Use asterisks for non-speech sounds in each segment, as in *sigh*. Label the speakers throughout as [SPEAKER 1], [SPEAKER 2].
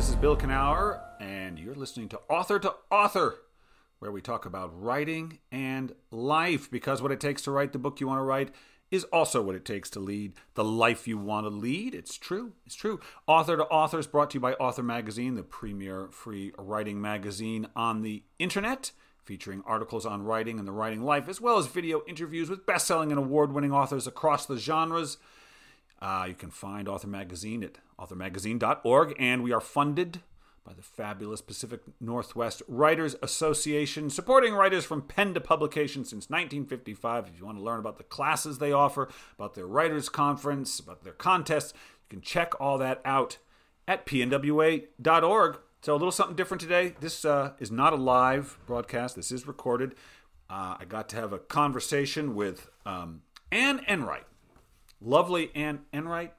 [SPEAKER 1] this is Bill Kenower, and you're listening to Author to Author, where we talk about writing and life. Because what it takes to write the book you want to write is also what it takes to lead the life you want to lead. It's true. It's true. Author to Author is brought to you by Author Magazine, the premier free writing magazine on the internet, featuring articles on writing and the writing life, as well as video interviews with best selling and award winning authors across the genres. Uh, you can find Author Magazine at authormagazine.org, and we are funded by the fabulous Pacific Northwest Writers Association, supporting writers from pen to publication since 1955. If you want to learn about the classes they offer, about their writers' conference, about their contests, you can check all that out at pnwa.org. So, a little something different today. This uh, is not a live broadcast, this is recorded. Uh, I got to have a conversation with um, Anne Enright lovely Anne Enright,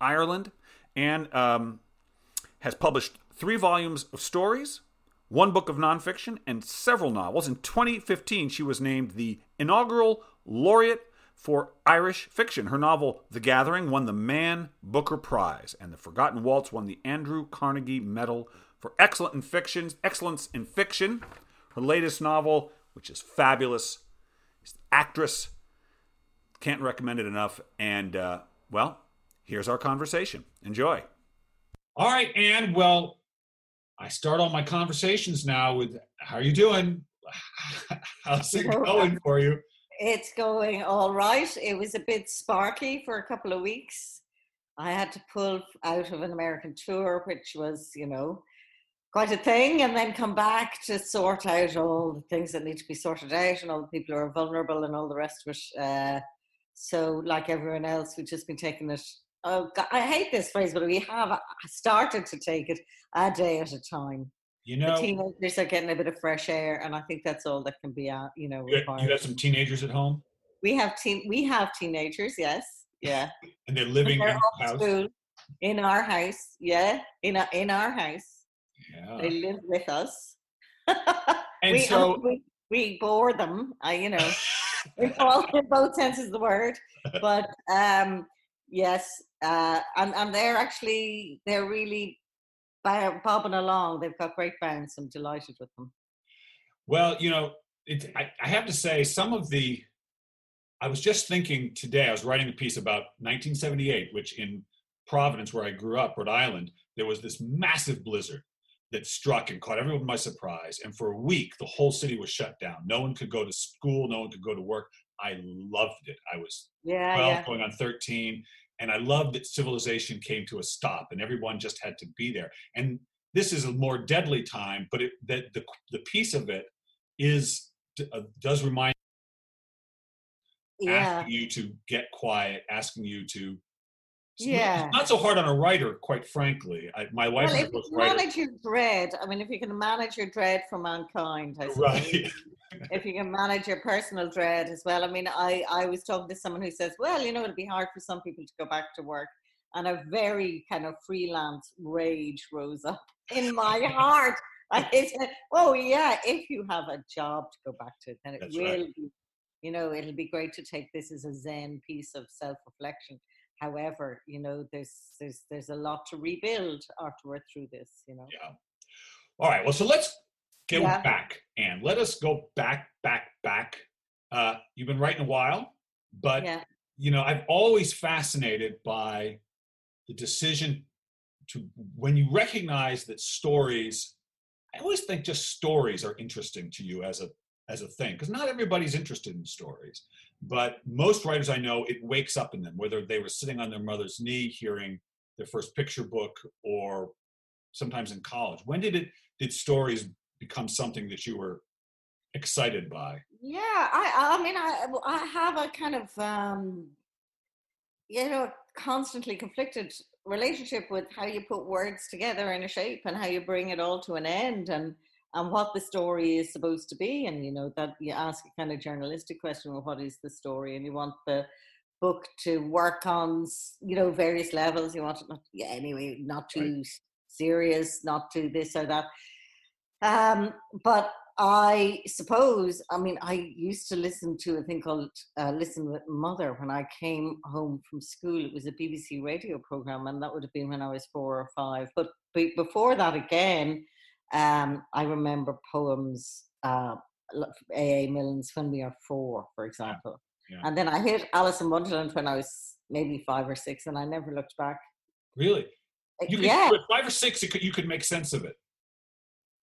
[SPEAKER 1] Ireland, and um, has published three volumes of stories, one book of nonfiction, and several novels. In 2015, she was named the inaugural laureate for Irish fiction. Her novel, The Gathering, won the Man Booker Prize, and The Forgotten Waltz won the Andrew Carnegie Medal for excellent in fiction, excellence in fiction. Her latest novel, which is fabulous, is Actress can't recommend it enough. And, uh, well, here's our conversation. Enjoy. All right, Anne, Well, I start all my conversations now with how are you doing? *laughs* How's it going for you?
[SPEAKER 2] It's going all right. It was a bit sparky for a couple of weeks. I had to pull out of an American tour, which was, you know, quite a thing, and then come back to sort out all the things that need to be sorted out and all the people who are vulnerable and all the rest of it. Uh, so, like everyone else, we've just been taking it. Oh, God, I hate this phrase, but we have uh, started to take it a day at a time.
[SPEAKER 1] You know,
[SPEAKER 2] the teenagers are getting a bit of fresh air, and I think that's all that can be, out. you know,
[SPEAKER 1] you you got some teenagers at home.
[SPEAKER 2] We have teen. We have teenagers. Yes. Yeah. *laughs*
[SPEAKER 1] and they're living and they're in house.
[SPEAKER 2] In our house. Yeah. In a, in our house.
[SPEAKER 1] Yeah.
[SPEAKER 2] They live with us. *laughs*
[SPEAKER 1] and we, so
[SPEAKER 2] we, we bore them. I, you know. In, *laughs* all, in both senses of the word. But um, yes, uh, and and they're actually they're really bobbing along. They've got great bounce. I'm delighted with them.
[SPEAKER 1] Well, you know, it, I, I have to say some of the. I was just thinking today. I was writing a piece about 1978, which in Providence, where I grew up, Rhode Island, there was this massive blizzard that struck and caught everyone by surprise. And for a week, the whole city was shut down. No one could go to school. No one could go to work. I loved it. I was
[SPEAKER 2] yeah,
[SPEAKER 1] 12,
[SPEAKER 2] yeah.
[SPEAKER 1] going on 13. And I loved that civilization came to a stop and everyone just had to be there. And this is a more deadly time, but it, that the, the piece of it is uh, does remind
[SPEAKER 2] yeah.
[SPEAKER 1] asking you to get quiet, asking you to
[SPEAKER 2] yeah.
[SPEAKER 1] not so hard on a writer quite frankly. I, my wife
[SPEAKER 2] well, if you manage your dread i mean if you can manage your dread for mankind I
[SPEAKER 1] right. *laughs*
[SPEAKER 2] If you can manage your personal dread as well. I mean i i was talking to someone who says well you know it'll be hard for some people to go back to work. And a very kind of freelance rage rose up *laughs* in my heart. I *laughs* said, oh yeah if you have a job to go back to then it
[SPEAKER 1] That's
[SPEAKER 2] will
[SPEAKER 1] right.
[SPEAKER 2] be you know it'll be great to take this as a zen piece of self-reflection however you know there's there's there's a lot to rebuild after we're through this you know?
[SPEAKER 1] Yeah. All right well so let's go
[SPEAKER 2] Yeah.
[SPEAKER 1] back and let us go back back back. Uh you've been writing a while but
[SPEAKER 2] yeah.
[SPEAKER 1] you know i've always fascinated by the decision to when you recognize that stories i always think just stories are interesting to you as a as a thing because not everybody's interested in stories but most writers i know it wakes up in them whether they were sitting on their mother's knee hearing their first picture book or sometimes in college. When did it did stories become something that you were excited by?
[SPEAKER 2] Yeah, I I mean I I have a kind of um you know constantly conflicted relationship with how you put words together in a shape and how you bring it all to an end and and what the story is supposed to be and you know that you ask a kind of journalistic question well what is the story and you want the book to work on you know various levels you want it not yeah anyway not too s- serious not too this or that um but I suppose, I mean, I used to listen to a thing called uh, Listen with Mother when I came home from school. It was a BBC radio program, and that would have been when I was four or five. But be- before that, again, um, I remember poems, uh, A.A. Milne's When We Are Four, for example. Yeah. And then I hit Alice in Wonderland when I was maybe five or six, and I never looked back.
[SPEAKER 1] Really? Uh, you could, yeah. five or six, could, you could make sense of it.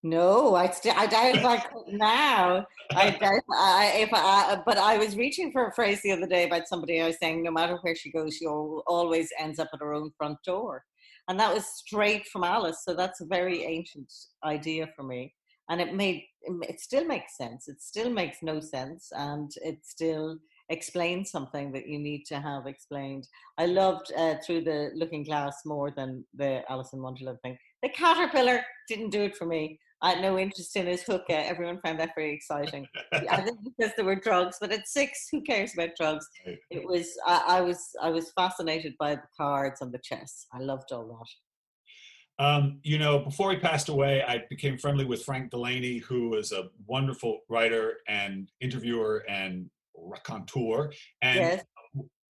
[SPEAKER 2] No, I still I doubt if I *laughs* could now. I doubt I, if I, but I was reaching for a phrase the other day about somebody. I was saying, no matter where she goes, she always ends up at her own front door, and that was straight from Alice. So that's a very ancient idea for me, and it made it still makes sense. It still makes no sense, and it still explains something that you need to have explained. I loved uh, through the Looking Glass more than the Alice in Wonderland thing. The caterpillar didn't do it for me. I had no interest in his hookah. Everyone found that very exciting. I think *laughs* because there were drugs, but at six, who cares about drugs? It was I, I, was I was fascinated by the cards and the chess. I loved all that.
[SPEAKER 1] Um, you know, before he passed away, I became friendly with Frank Delaney, who is a wonderful writer and interviewer and raconteur. And yes.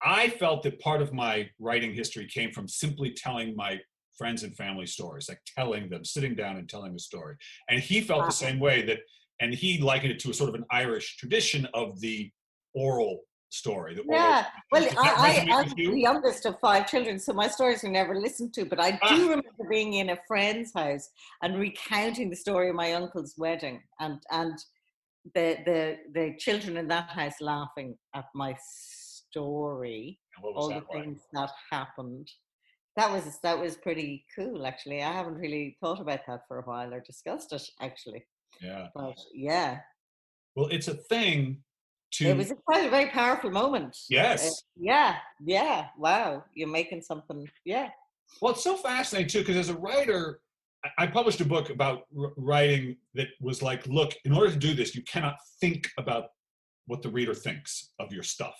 [SPEAKER 1] I felt that part of my writing history came from simply telling my friends and family stories, like telling them, sitting down and telling a story. And he felt the same way that, and he likened it to a sort of an Irish tradition of the oral story. The
[SPEAKER 2] yeah, well, I, I, am the youngest of five children, so my stories were never listened to. But I do ah. remember being in a friend's house and recounting the story of my uncle's wedding, and and the the the children in that house laughing at my story, all the like? things that happened that was that was pretty cool actually. I haven't really thought about that for a while or discussed it actually
[SPEAKER 1] yeah.
[SPEAKER 2] but yeah.
[SPEAKER 1] Well it's a thing to
[SPEAKER 2] it was quite a very powerful moment
[SPEAKER 1] yes. uh,
[SPEAKER 2] yeah yeah wow you're making something yeah.
[SPEAKER 1] Well it's so fascinating too because as a writer I published a book about writing that was like, look, in order to do this, you cannot think about what the reader thinks of your stuff,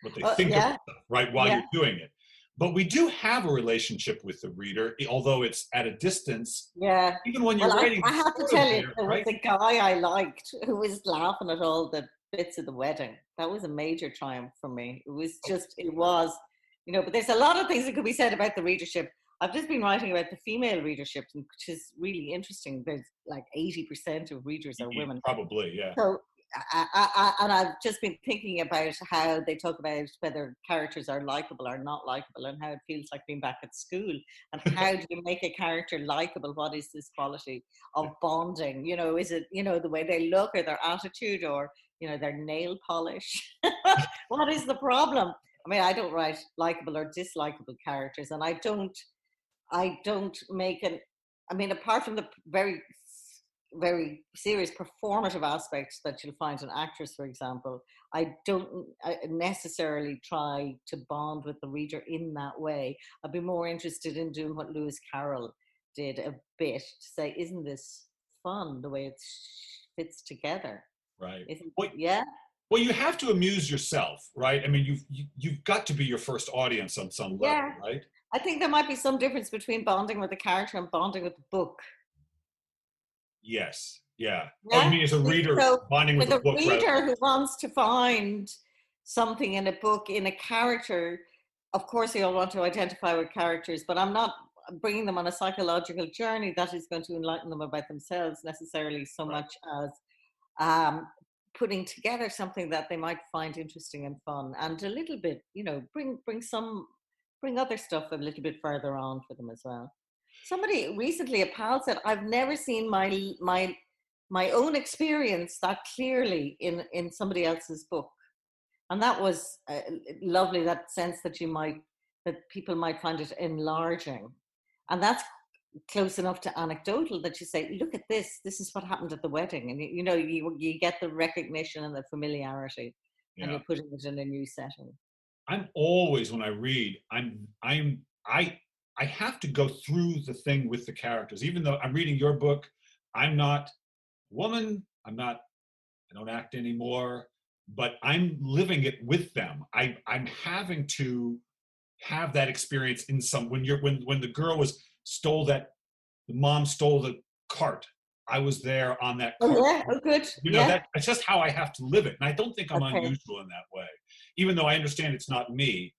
[SPEAKER 1] what they uh, think yeah. of stuff, right, while yeah. you're doing it but we do have a relationship with the reader, although it's at a distance.
[SPEAKER 2] Yeah.
[SPEAKER 1] Even when you're well, writing.
[SPEAKER 2] I, I have to tell you, there right? was a guy I liked who was laughing at all the bits of the wedding. That was a major triumph for me. It was oh. just, it was, you know, but there's a lot of things that could be said about the readership. I've just been writing about the female readership, which is really interesting. There's like 80% of readers are women.
[SPEAKER 1] Probably, yeah.
[SPEAKER 2] So I, I, and I've just been thinking about how they talk about whether characters are likable or not likable, and how it feels like being back at school. And *laughs* how do you make a character likable? What is this quality of bonding? You know, is it you know the way they look, or their attitude, or you know their nail polish? *laughs* what is the problem? I mean, I don't write likable or dislikable characters, and I don't, I don't make an. I mean, apart from the very very serious performative aspects that you'll find in actors, for example, I don't necessarily try to bond with the reader in that way. I'd be more interested in doing what Lewis Carroll did a bit to say, isn't this fun the way it fits together?
[SPEAKER 1] Right.
[SPEAKER 2] Isn't, well, yeah.
[SPEAKER 1] Well, you have to amuse yourself, right? I mean, you've you, have you have got to be your first audience on some level, yeah. right?
[SPEAKER 2] I think there might be some difference between bonding with the character and bonding with the book.
[SPEAKER 1] Yes. Yeah. yeah? I mean, as a reader, so bonding with, with a book.
[SPEAKER 2] reader rather. who wants to find something in a book in a character, of course, you'll want to identify with characters, but I'm not bringing them on a psychological journey that is going to enlighten them about themselves necessarily so right. much as um, putting together something that they might find interesting and fun, and a little bit, you know, bring bring some bring other stuff a little bit further on for them as well somebody recently a pal said i've never seen my my my own experience that clearly in in somebody else's book. And that was uh, lovely that sense that you might that people might find it enlarging. And that's close enough to anecdotal that you say look at this. This is what happened at the wedding. And you, you know you you get the recognition and the familiarity yeah. and you're putting it in a new setting.
[SPEAKER 1] I'm always when i read i'm i'm i I have to go through the thing with the characters. Even though I'm reading your book, I'm not a woman, I'm not, I don't act anymore, but I'm living it with them. I, I'm having to have that experience in some when you're when when the girl was stole that the mom stole the cart I was there on that.
[SPEAKER 2] Oh yeah, oh good.
[SPEAKER 1] You know,
[SPEAKER 2] yeah.
[SPEAKER 1] that, that's just how I have to live it, and I don't think I'm
[SPEAKER 2] Okay.
[SPEAKER 1] unusual in that way. Even though I understand it's not me,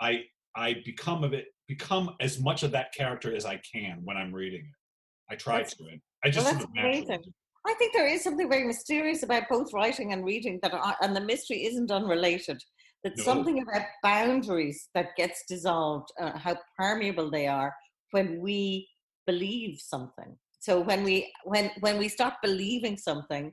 [SPEAKER 1] I I become of it, become as much of that character as I can when I'm reading it. I try
[SPEAKER 2] That's-
[SPEAKER 1] to. And I just
[SPEAKER 2] well, that's amazing. I think there is something very mysterious about both writing and reading that, are, and the mystery isn't unrelated. That
[SPEAKER 1] No.
[SPEAKER 2] something about boundaries that gets dissolved, uh, how permeable they are when we believe something. So when we when when we start believing something,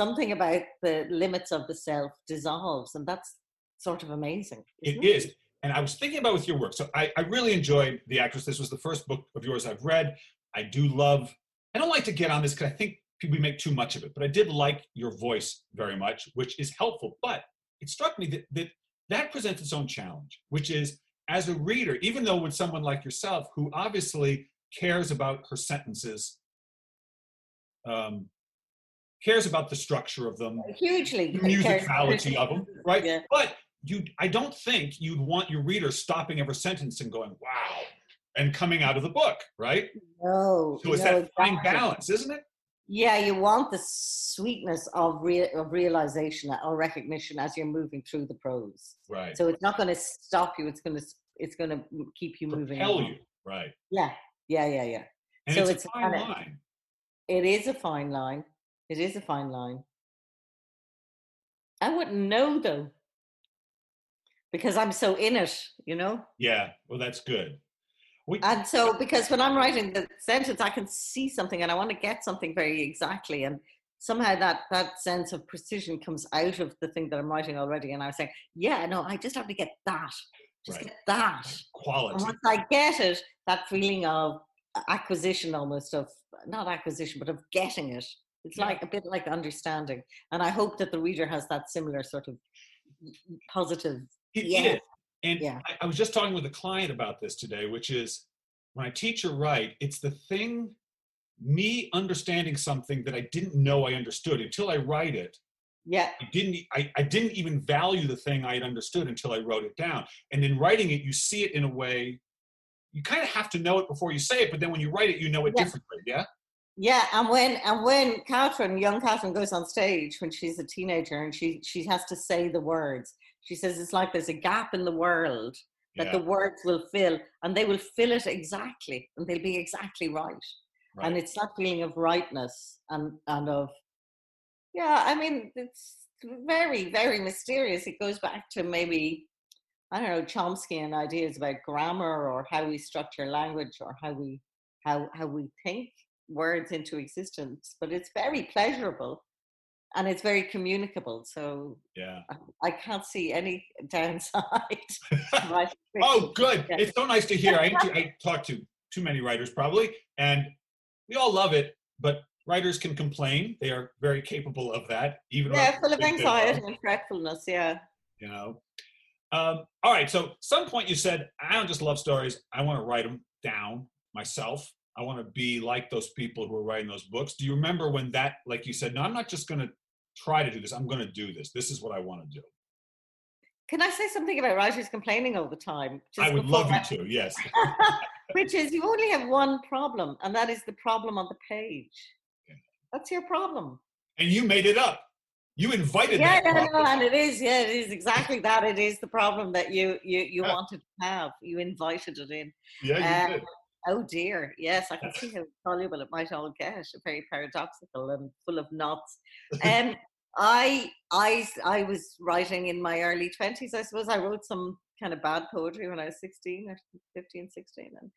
[SPEAKER 2] something about the limits of the self dissolves, and that's sort of amazing. isn't
[SPEAKER 1] It is. And I was thinking about with your work. So I, I really enjoyed The Actress. This was the first book of yours I've read. I do love, I don't like to get on this because I think we make too much of it, but I did like your voice very much, which is helpful. But it struck me that that, that presents its own challenge, which is as a reader, even though with someone like yourself, who obviously cares about her sentences, um, cares about the structure of them,
[SPEAKER 2] Hugely.
[SPEAKER 1] the musicality *laughs* of them, right?
[SPEAKER 2] Yeah.
[SPEAKER 1] But you, I don't think you'd want your reader stopping every sentence and going, "Wow," and coming out of the book, right?
[SPEAKER 2] No.
[SPEAKER 1] So it's
[SPEAKER 2] no,
[SPEAKER 1] that fine balance, isn't it?
[SPEAKER 2] Yeah, you want the sweetness of real of realization uh, or recognition as you're moving through the prose.
[SPEAKER 1] Right.
[SPEAKER 2] So it's not going to stop you. It's going to it's going to keep you moving. Along.
[SPEAKER 1] you, right?
[SPEAKER 2] Yeah, yeah, yeah, yeah.
[SPEAKER 1] And
[SPEAKER 2] So
[SPEAKER 1] it's,
[SPEAKER 2] it's
[SPEAKER 1] a fine
[SPEAKER 2] kinda-
[SPEAKER 1] line.
[SPEAKER 2] It is a fine line. It is a fine line. I wouldn't know though, because I'm so in it, you know.
[SPEAKER 1] Yeah. Well, that's good. We,
[SPEAKER 2] And so, because when I'm writing the sentence, I can see something and I want to get something very exactly. And somehow that, that sense of precision comes out of the thing that I'm writing already. And I was saying, yeah, no, I just have to get that. Just
[SPEAKER 1] Right.
[SPEAKER 2] get that. And
[SPEAKER 1] quality.
[SPEAKER 2] once I get it, that feeling of acquisition almost of, not acquisition, but of getting it. It's
[SPEAKER 1] Yeah.
[SPEAKER 2] like a bit like understanding. And I hope that the reader has that similar sort of mm, mm, positive.
[SPEAKER 1] It
[SPEAKER 2] Yeah.
[SPEAKER 1] is. And
[SPEAKER 2] Yeah.
[SPEAKER 1] I, I was just talking with a client about this today, which is when I teach or write, it's the thing, me understanding something that I didn't know I understood until I write it.
[SPEAKER 2] Yeah.
[SPEAKER 1] I didn't I, I didn't even value the thing I had understood until I wrote it down. And in writing it, you see it in a way you kind of have to know it before you say it, but then when you write it, you know it
[SPEAKER 2] Yeah.
[SPEAKER 1] differently. Yeah.
[SPEAKER 2] Yeah, and when and when Katherine, young Katherine, goes on stage when she's a teenager and she she has to say the words, she says it's like there's a gap in the world that
[SPEAKER 1] Yeah.
[SPEAKER 2] the words will fill, and they will fill it exactly, and they'll be exactly right.
[SPEAKER 1] Right.
[SPEAKER 2] And it's that feeling of rightness and and of yeah, I mean it's very very mysterious. It goes back to maybe I don't know Chomsky and ideas about grammar or how we structure language or how we how how we think words into existence. But it's very pleasurable and it's very communicable. So
[SPEAKER 1] yeah.
[SPEAKER 2] I can't see any *laughs* downside. *laughs*
[SPEAKER 1] Oh, good.
[SPEAKER 2] Yeah.
[SPEAKER 1] It's so nice to hear. I, I talked to too many writers probably, and we all love it, but writers can complain. They are very capable of that. Even
[SPEAKER 2] Yeah, full of
[SPEAKER 1] think they love,
[SPEAKER 2] anxiety and fretfulness. Yeah.
[SPEAKER 1] You know. Um, all right. So, some point you said, I don't just love stories. I want to write them down myself. I want to be like those people who are writing those books. Do you remember when that, like you said, no, I'm not just going to try to do this. I'm going to do this. This is what I want to do.
[SPEAKER 2] Can I say something about writers complaining all the time?
[SPEAKER 1] I would love
[SPEAKER 2] I-
[SPEAKER 1] you to. Yes. *laughs*
[SPEAKER 2] Which is you only have one problem, and that is the problem on the page.
[SPEAKER 1] Yeah.
[SPEAKER 2] That's your problem.
[SPEAKER 1] And you made it up. You invited
[SPEAKER 2] Yeah,
[SPEAKER 1] that.
[SPEAKER 2] yeah, no, and it is. Yeah, it is exactly that. It is the problem that you you you
[SPEAKER 1] Yeah.
[SPEAKER 2] wanted to have. You invited it in.
[SPEAKER 1] Yeah, you
[SPEAKER 2] Um,
[SPEAKER 1] did.
[SPEAKER 2] Oh dear, yes, I can *laughs* see how soluble it might all get. Very paradoxical and full of knots. *laughs* Um, I, I, I was writing in my early twenties. I suppose I wrote some kind of bad poetry when I was 16 15, 16, and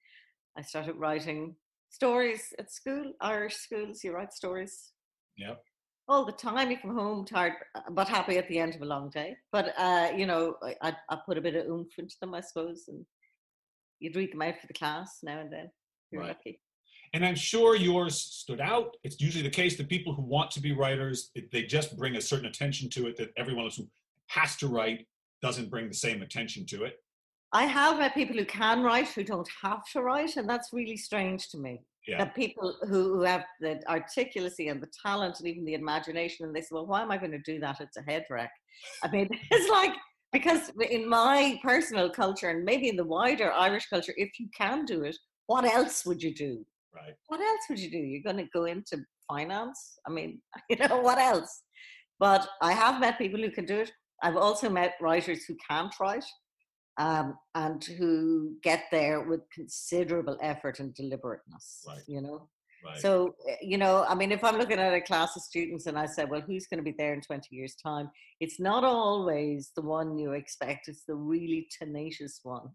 [SPEAKER 2] I started writing stories at school, Irish schools. You write stories
[SPEAKER 1] Yep.
[SPEAKER 2] all the time. You come home tired, but happy at the end of a long day. But uh, you know, I, I, I put a bit of oomph into them, I suppose, and you'd read them out for the class now and then. You're
[SPEAKER 1] Right.
[SPEAKER 2] lucky.
[SPEAKER 1] And I'm sure yours stood out. It's usually the case that people who want to be writers, they just bring a certain attention to it that everyone else who has to write doesn't bring the same attention to it.
[SPEAKER 2] I have met people who can write who don't have to write, and that's really strange to me.
[SPEAKER 1] Yeah.
[SPEAKER 2] That people who, who have the articulacy and the talent and even the imagination, and they say, "Well, why am I going to do that? It's a head wreck." I mean, *laughs* it's like because in my personal culture and maybe in the wider Irish culture, if you can do it, what else would you do?
[SPEAKER 1] Right.
[SPEAKER 2] What else would you do? You're going to go into finance. I mean, *laughs* you know, what else? But I have met people who can do it. I've also met writers who can't write um, and who get there with considerable effort and deliberateness, right. you know. Right. So, eh, you know, I mean, if I'm looking at a class of students and I say, well, who's going to be there in 20 years' time? It's not always the one you expect, it's the really tenacious one.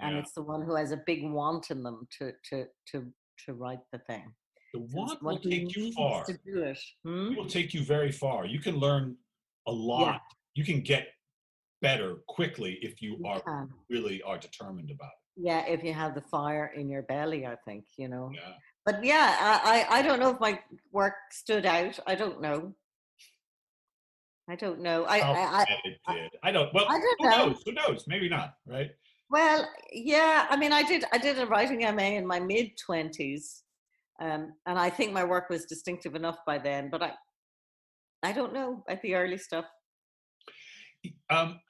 [SPEAKER 2] And yeah. it's the one who has a big want in them to, to, to, to write the thing.
[SPEAKER 1] The want will take you far. To do it. Hmm? it will take you very far. You can learn a lot. Yeah. You can get better quickly if you, you are can. really are determined about it.
[SPEAKER 2] Yeah, if you have the fire in your belly, I think, you know. Yeah. But yeah, I, I don't know if my work stood out. I don't know. I don't know. I, I,
[SPEAKER 1] it did. I don't. Well, I don't who know. knows? Who knows? Maybe not. Right.
[SPEAKER 2] Well, yeah. I mean, I did. I did a writing MA in my mid twenties, um, and I think my work was distinctive enough by then. But I, I don't know at the early stuff.
[SPEAKER 1] Um,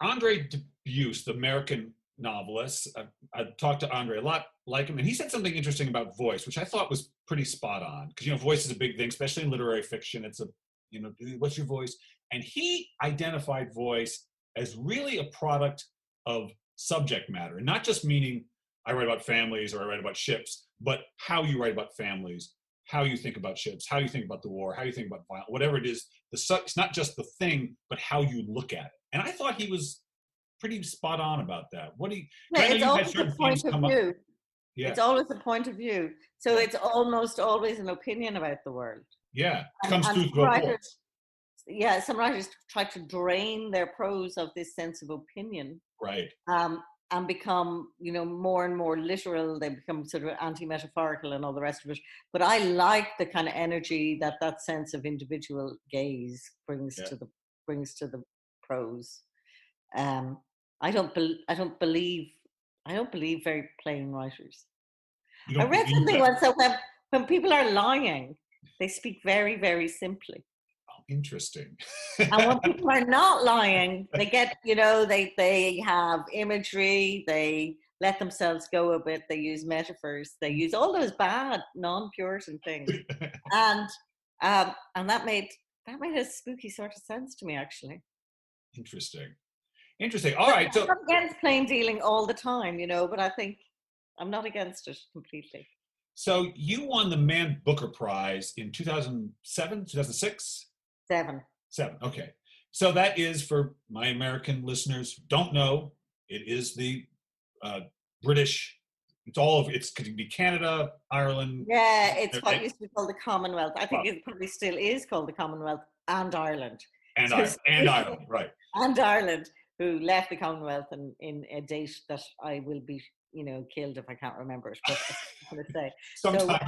[SPEAKER 1] Andre Dubus, the American novelist, I, talked to Andre a lot like him, and he said something interesting about voice, which I thought was pretty spot on. Because you know, voice is a big thing, especially in literary fiction. It's a you know, what's your voice? And he identified voice as really a product of subject matter, and not just meaning I write about families or I write about ships, but how you write about families, how you think about ships, how you think about the war, how you think about violence, whatever it is. The it's not just the thing, but how you look at it. And I thought he was pretty spot on about that. What do you?
[SPEAKER 2] Yeah, it's always a point of view. Up, yeah. It's always a point of view. So it's almost always an opinion about the world.
[SPEAKER 1] Yeah, comes and, through writers,
[SPEAKER 2] Yeah, some writers try to drain their prose of this sense of opinion.
[SPEAKER 1] Right.
[SPEAKER 2] Um, and become, you know, more and more literal. They become sort of anti-metaphorical and all the rest of it. But I like the kind of energy that that sense of individual gaze brings yeah. to the brings to the prose. Um, I don't. Be, I don't believe I don't believe very plain writers. I read something once that when, when people are lying, they speak very, very simply.
[SPEAKER 1] Oh, interesting.
[SPEAKER 2] and when *laughs* people are not lying, they get, you know, they they have imagery, they let themselves go a bit, they use metaphors, they use all those bad non-Puritan things. and um, and that made that made a spooky sort of sense to me actually.
[SPEAKER 1] Interesting. Interesting. All right. So
[SPEAKER 2] I'm against plain dealing all the time, you know, but I think I'm not against it completely.
[SPEAKER 1] So you won the Man Booker Prize in 2007, 2006?
[SPEAKER 2] Seven.
[SPEAKER 1] Seven. Okay. So that is for my American listeners who don't know. It is the uh, British. It's all of it's could be Canada, Ireland.
[SPEAKER 2] Yeah, it's what used to be called the Commonwealth. I think well, it probably still is called the Commonwealth and Ireland.
[SPEAKER 1] And, so Ireland, and *laughs* Ireland, right?
[SPEAKER 2] And Ireland who left the Commonwealth in, in a date that I will be, you know, killed if I can't remember it. But I'm going to say.
[SPEAKER 1] sometime, so, uh,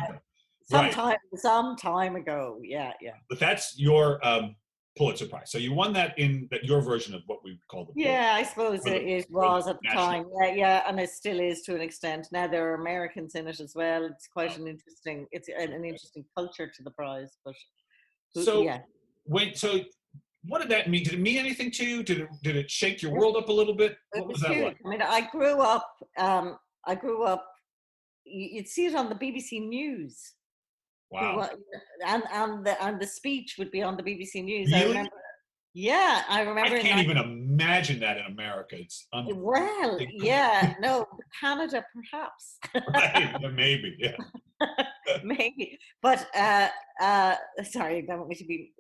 [SPEAKER 2] sometime, right. some time ago. Yeah, yeah.
[SPEAKER 1] But that's your um, Pulitzer Prize. So you won that in that your version of what we call the.
[SPEAKER 2] Yeah, I suppose it, it was at the time. Yeah, yeah, and it still is to an extent. Now there are Americans in it as well. It's quite an interesting. It's an, an interesting culture to the prize, but.
[SPEAKER 1] So yeah. When so what did that mean? Did it mean anything to you? Did it did it shake your world up a little bit? What was, was that like?
[SPEAKER 2] I mean, I grew up. Um, I grew up. You'd see it on the BBC News.
[SPEAKER 1] Wow.
[SPEAKER 2] And and the and the speech would be on the BBC News.
[SPEAKER 1] Really?
[SPEAKER 2] I remember. Yeah, I remember.
[SPEAKER 1] I can't even imagine that in America. It's un-
[SPEAKER 2] well, yeah, no, Canada perhaps. *laughs*
[SPEAKER 1] right, maybe, yeah. *laughs* *laughs*
[SPEAKER 2] maybe, but uh, uh, sorry, I don't want me to be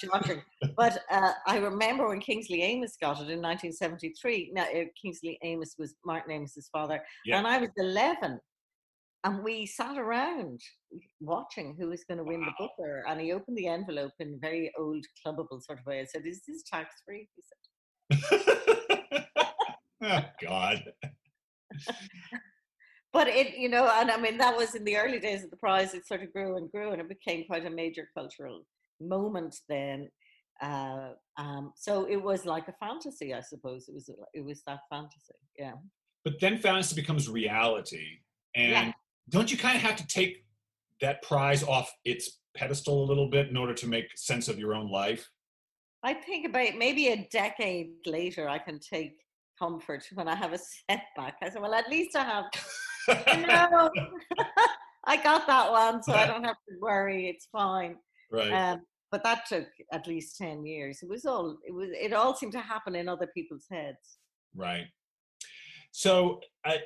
[SPEAKER 2] joshing. but uh, I remember when Kingsley Amis got it in 1973. Now, uh, Kingsley Amis was Martin Amis's father, yeah. and I was 11. And we sat around watching who was going to win wow. the Booker. And he opened the envelope in a very old, clubbable sort of way. I said, Is this tax free? He
[SPEAKER 1] said. *laughs* oh, God. *laughs*
[SPEAKER 2] but it, you know, and I mean, that was in the early days of the prize. It sort of grew and grew, and it became quite a major cultural moment then. Uh, um, so it was like a fantasy, I suppose. It was it was that fantasy, yeah.
[SPEAKER 1] But then fantasy becomes reality, and yeah. don't you kind of have to take that prize off its pedestal a little bit in order to make sense of your own life?
[SPEAKER 2] I think about maybe a decade later, I can take comfort when I have a setback. I said, well, at least I have. Know, *laughs* *laughs* I got that one, so I don't have to worry. It's fine.
[SPEAKER 1] Right.
[SPEAKER 2] Um, but that took at least 10 years. It was all, it was, it all seemed to happen in other people's heads.
[SPEAKER 1] Right. So uh,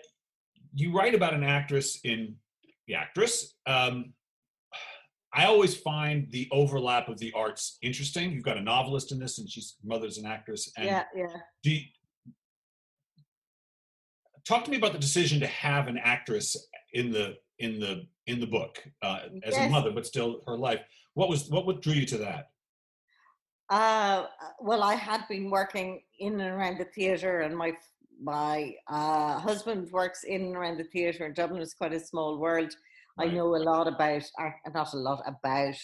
[SPEAKER 1] you write about an actress in The Actress. Um, I always find the overlap of the arts interesting. You've got a novelist in this, and she's mother's an actress. And
[SPEAKER 2] yeah, yeah.
[SPEAKER 1] Do you, talk to me about the decision to have an actress in the in the in the book uh, as yes. a mother, but still her life. What was what what drew you to that?
[SPEAKER 2] Uh, well, I had been working in and around the theatre, and my my uh, husband works in and around the theatre. And Dublin is quite a small world. Right. I know a lot about, not a lot about.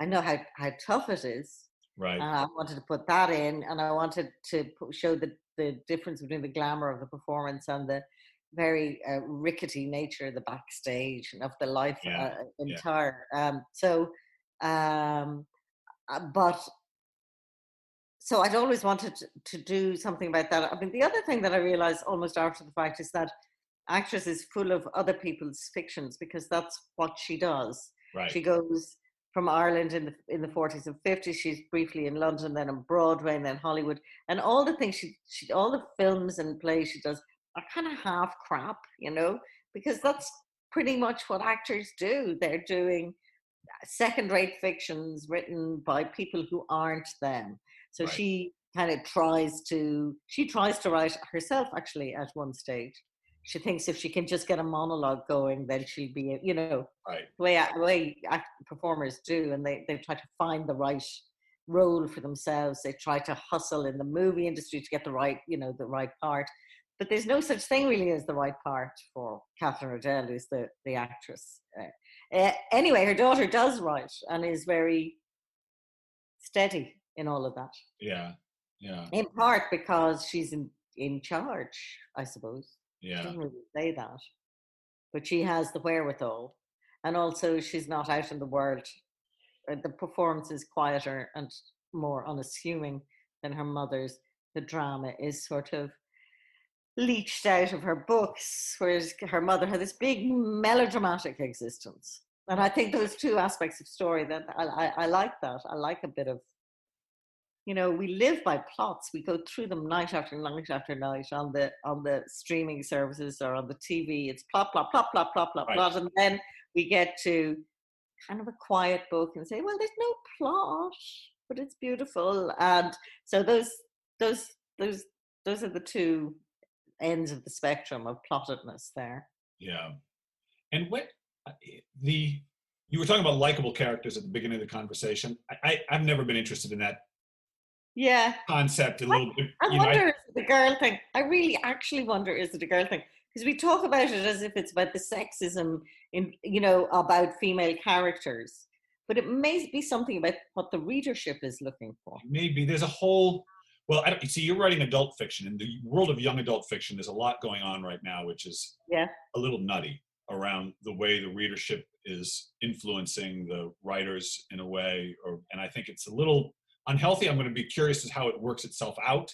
[SPEAKER 2] I know how how tough it is.
[SPEAKER 1] Right.
[SPEAKER 2] I wanted to put that in, and I wanted to show the the difference between the glamour of the performance and the very uh, rickety nature of the backstage and of the life yeah. uh, entire. Yeah. Um, so, um, uh, but so I'd always wanted to, to, do something about that. I mean, the other thing that I realized almost after the fact is that actress is full of other people's fictions because that's what she does.
[SPEAKER 1] Right.
[SPEAKER 2] She goes from Ireland in the in the 40s and 50s. She's briefly in London, then on Broadway, and then Hollywood, and all the things she she all the films and plays she does are kind of half crap, you know, because that's pretty much what actors do. They're doing uh, second-rate fictions written by people who aren't them. So right. she kind of tries to she tries to write herself actually at one stage she thinks if she can just get a monologue going, then she'll be, you know,
[SPEAKER 1] right.
[SPEAKER 2] the way, the way performers do, and they, they try to find the right role for themselves. They try to hustle in the movie industry to get the right, you know, the right part. But there's no such thing really as the right part for Katherine O'Dell, who's the, the actress. Uh, uh, anyway, her daughter does write and is very steady in all of that.
[SPEAKER 1] Yeah, yeah.
[SPEAKER 2] In part because she's in, in charge, I suppose.
[SPEAKER 1] Yeah.
[SPEAKER 2] She doesn't really say that. But she has the wherewithal. And also, she's not out in the world. Uh, the performance is quieter and more unassuming than her mother's. The drama is sort of leached out of her books, whereas her mother had this big melodramatic existence. And I think those two aspects of story that I, I, I like that. I like a bit of you know we live by plots. We go through them night after night after night on the on the streaming services or on the tv it's plot plot plot plot plot plot right. plot and then we get to kind of a quiet book and say well there's no plot but it's beautiful. And so those those those those are the two ends of the spectrum of plottedness there.
[SPEAKER 1] Yeah. And what uh, the you were talking about likable characters at the beginning of the conversation. I, I i've never been interested in that
[SPEAKER 2] yeah
[SPEAKER 1] concept a little bit.
[SPEAKER 2] I, wonder know, I, is it a girl thing. I really actually wonder is it a girl thing because we talk about it as if it's about the sexism in you know about female characters, but it may be something about what the readership is looking for.
[SPEAKER 1] Maybe there's a whole. Well, I don't, see, you're writing adult fiction. In the world of young adult fiction, there's a lot going on right now, which is
[SPEAKER 2] yeah
[SPEAKER 1] a little nutty around the way the readership is influencing the writers in a way, or and I think it's a little unhealthy. I'm going to be curious as how it works itself out.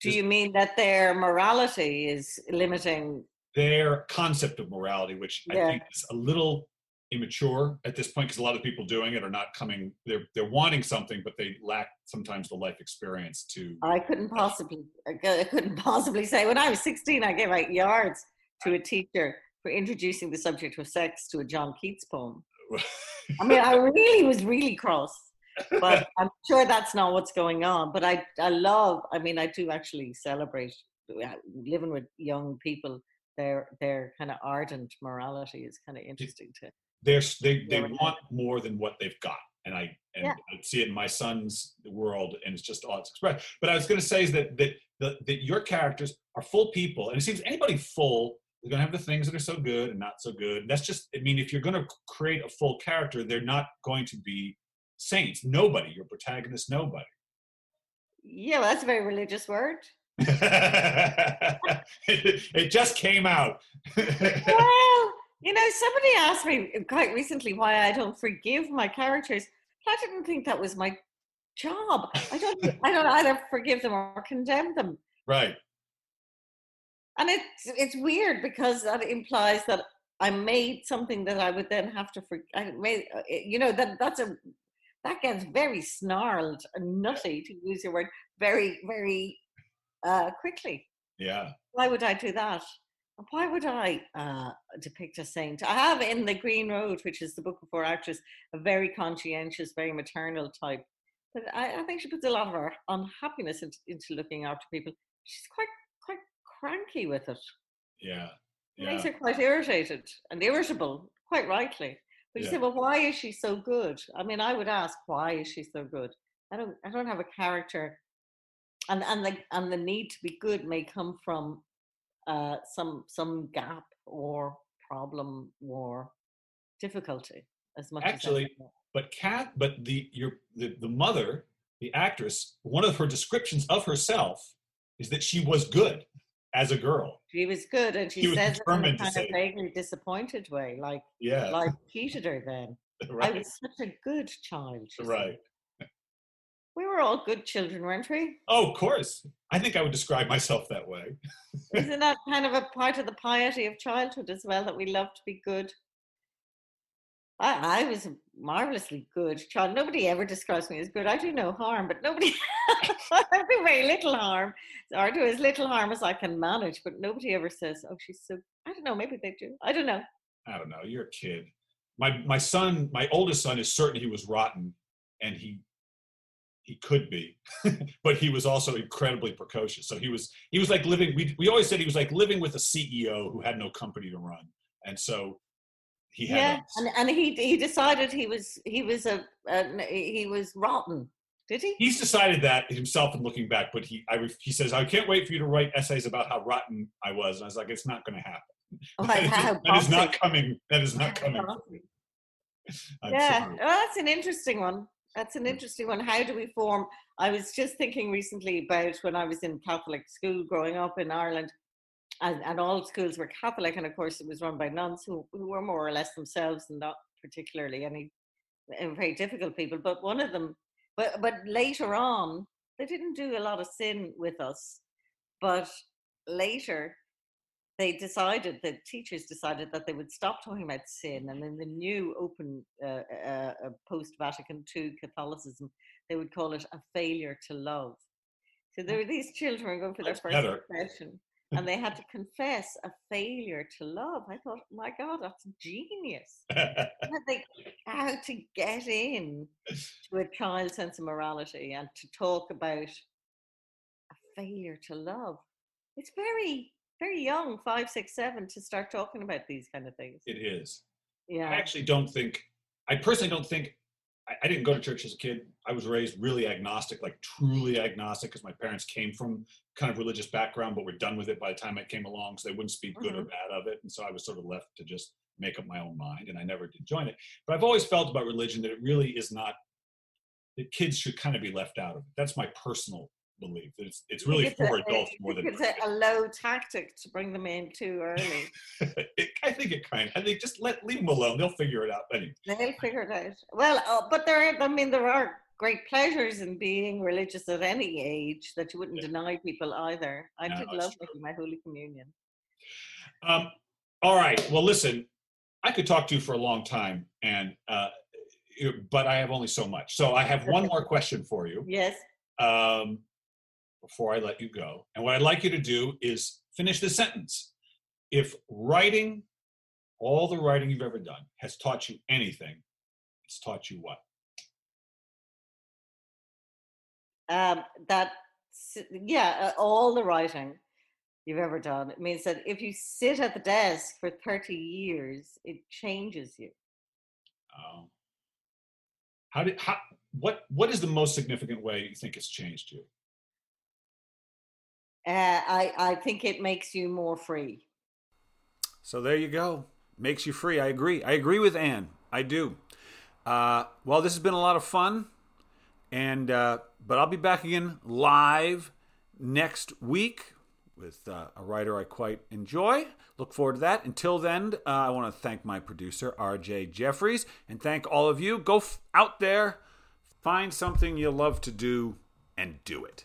[SPEAKER 2] Do you mean that their morality is limiting
[SPEAKER 1] their concept of morality, which yeah. I think is a little immature at this point because a lot of people doing it are not coming they're they're wanting something but they lack sometimes the life experience to
[SPEAKER 2] i couldn't possibly i couldn't *laughs* possibly say when i was 16 i gave out yards to a teacher for introducing the subject of sex to a john keats poem i mean i *laughs* really was really cross but I'm sure that's not what's going on. But I, I love. I mean, I do actually celebrate uh, living with young people. Their their kind of ardent morality is kind of interesting to.
[SPEAKER 1] They're, they they want more than what they've got, and I and yeah. I see it in my son's world, and it's just all it's expressed. But I was going to say is that that that, that your characters are full people, and it seems anybody full they're going to have the things that are so good and not so good. That's just, I mean, if you're going to create a full character, they're not going to be saints. Nobody. Your protagonist, nobody.
[SPEAKER 2] Yeah, well, that's a very religious word. *laughs*
[SPEAKER 1] it, it just came out. *laughs*
[SPEAKER 2] well, you know, somebody asked me quite recently why I don't forgive my characters. I didn't think that was my job. I don't. I don't either forgive them or condemn them.
[SPEAKER 1] Right.
[SPEAKER 2] And it's it's weird because that implies that I made something that I would then have to. I made, uh, you know, that that's a that gets very snarled and nutty to use your word very very uh, quickly.
[SPEAKER 1] Yeah.
[SPEAKER 2] Why would I do that? Why would I uh, depict a saint? I have in The Green Road, which is the book before actress, a very conscientious, very maternal type. But I, I think she puts a lot of her unhappiness into, into looking after people. She's quite quite cranky with it.
[SPEAKER 1] Yeah.
[SPEAKER 2] It makes her quite irritated and irritable, quite rightly. But you yeah. say, well, why is she so good? I mean, I would ask, why is she so good? I don't, I don't have a character, and and the and the need to be good may come from uh, some some gap or problem or difficulty as much
[SPEAKER 1] actually.
[SPEAKER 2] As
[SPEAKER 1] but Kat, but the your the, the mother, the actress, one of her descriptions of herself is that she was good as a girl.
[SPEAKER 2] She was good, and she, she says it in a kind of vaguely disappointed way, like
[SPEAKER 1] yeah,
[SPEAKER 2] like cheated her. Then *laughs* right. I was such a good child.
[SPEAKER 1] Right.
[SPEAKER 2] Said. We were all good children, weren't we?
[SPEAKER 1] Oh, of course. I think I would describe myself that way.
[SPEAKER 2] Isn't that kind of a part of the piety of childhood as well that we love to be good? I, I was marvelously good child. Nobody ever describes me as good. I do no harm, but nobody, *laughs* I do very little harm, or do as little harm as I can manage. But nobody ever says, "Oh, she's so." I don't know. Maybe they do. I don't know.
[SPEAKER 1] I don't know. You're a kid. My my son, my oldest son, is certain he was rotten, and he he could be, *laughs* but he was also incredibly precocious. So he was he was like living. We we always said he was like living with a CEO who had no company to run, and so he had
[SPEAKER 2] yeah, and, and he he decided he was he was a, a, he was rotten. Did he?
[SPEAKER 1] He's decided that himself and looking back, but he I, he says I can't wait for you to write essays about how rotten I was, and I was like, it's not going to happen. Oh, *laughs* that, is, that is not coming. That is not coming. *laughs*
[SPEAKER 2] yeah, well, that's an interesting one. That's an hmm. interesting one. How do we form? I was just thinking recently about when I was in Catholic school growing up in Ireland and, and all schools were Catholic, and of course it was run by nuns who, who were more or less themselves and not particularly any uh, very difficult people. But one of them, but but later on, they didn't do a lot of sin with us, but later they decided the teachers decided that they would stop talking about sin and in the new open uh, uh, uh post vatican ii catholicism they would call it a failure to love. So there were these children going for their first confession and *laughs* they had to confess a failure to love. I thought, my God, that's genius. *laughs* they, how to get in to a child's sense of morality and to talk about a failure to love. It's very, very young, five, six, seven, to start talking about these kind of things.
[SPEAKER 1] It is.
[SPEAKER 2] Yeah.
[SPEAKER 1] I actually don't think, I personally don't think I, I didn't go to church as a kid. I was raised really agnostic, like truly agnostic, because my parents came from kind of religious background, but were done with it by the time I came along, so they wouldn't speak good mm-hmm. or bad of it. And so I was sort of left to just make up my own mind, and I never did join it. But I've always felt about religion that it really is not that kids should kind of be left out of it. That's my personal belief. It's it's really it's for a, adults more than
[SPEAKER 2] it's a, low tactic to bring them in too early. *laughs*
[SPEAKER 1] it, I think it kind of. I think just let leave them alone. They'll figure it out. Anyway.
[SPEAKER 2] They'll figure it out. Well, uh, but there. Are, I mean, there are great pleasures in being religious at any age that you wouldn't yeah. deny people either. I no, did love making my Holy Communion.
[SPEAKER 1] Um. All right. Well, listen. I could talk to you for a long time, and uh, but I have only so much. So I have one *laughs* more question for you.
[SPEAKER 2] Yes.
[SPEAKER 1] Um, before I let you go. And what I'd like you to do is finish the sentence. If writing, all the writing you've ever done, has taught you anything, it's taught you what?
[SPEAKER 2] Um, that, yeah, uh, all the writing you've ever done. It means that if you sit at the desk for 30 years, it changes you.
[SPEAKER 1] Oh. How did, how, what, what is the most significant way you think it's changed you?
[SPEAKER 2] Uh, I, I think it makes you more free.
[SPEAKER 3] So there you go. Makes you free. I agree. I agree with Anne. I do. Uh, well, this has been a lot of fun, and uh, but I'll be back again live next week with uh, a writer I quite enjoy. Look forward to that. Until then, uh, I want to thank my producer R.J. Jeffries and thank all of you. Go f- out there, find something you love to do, and do it.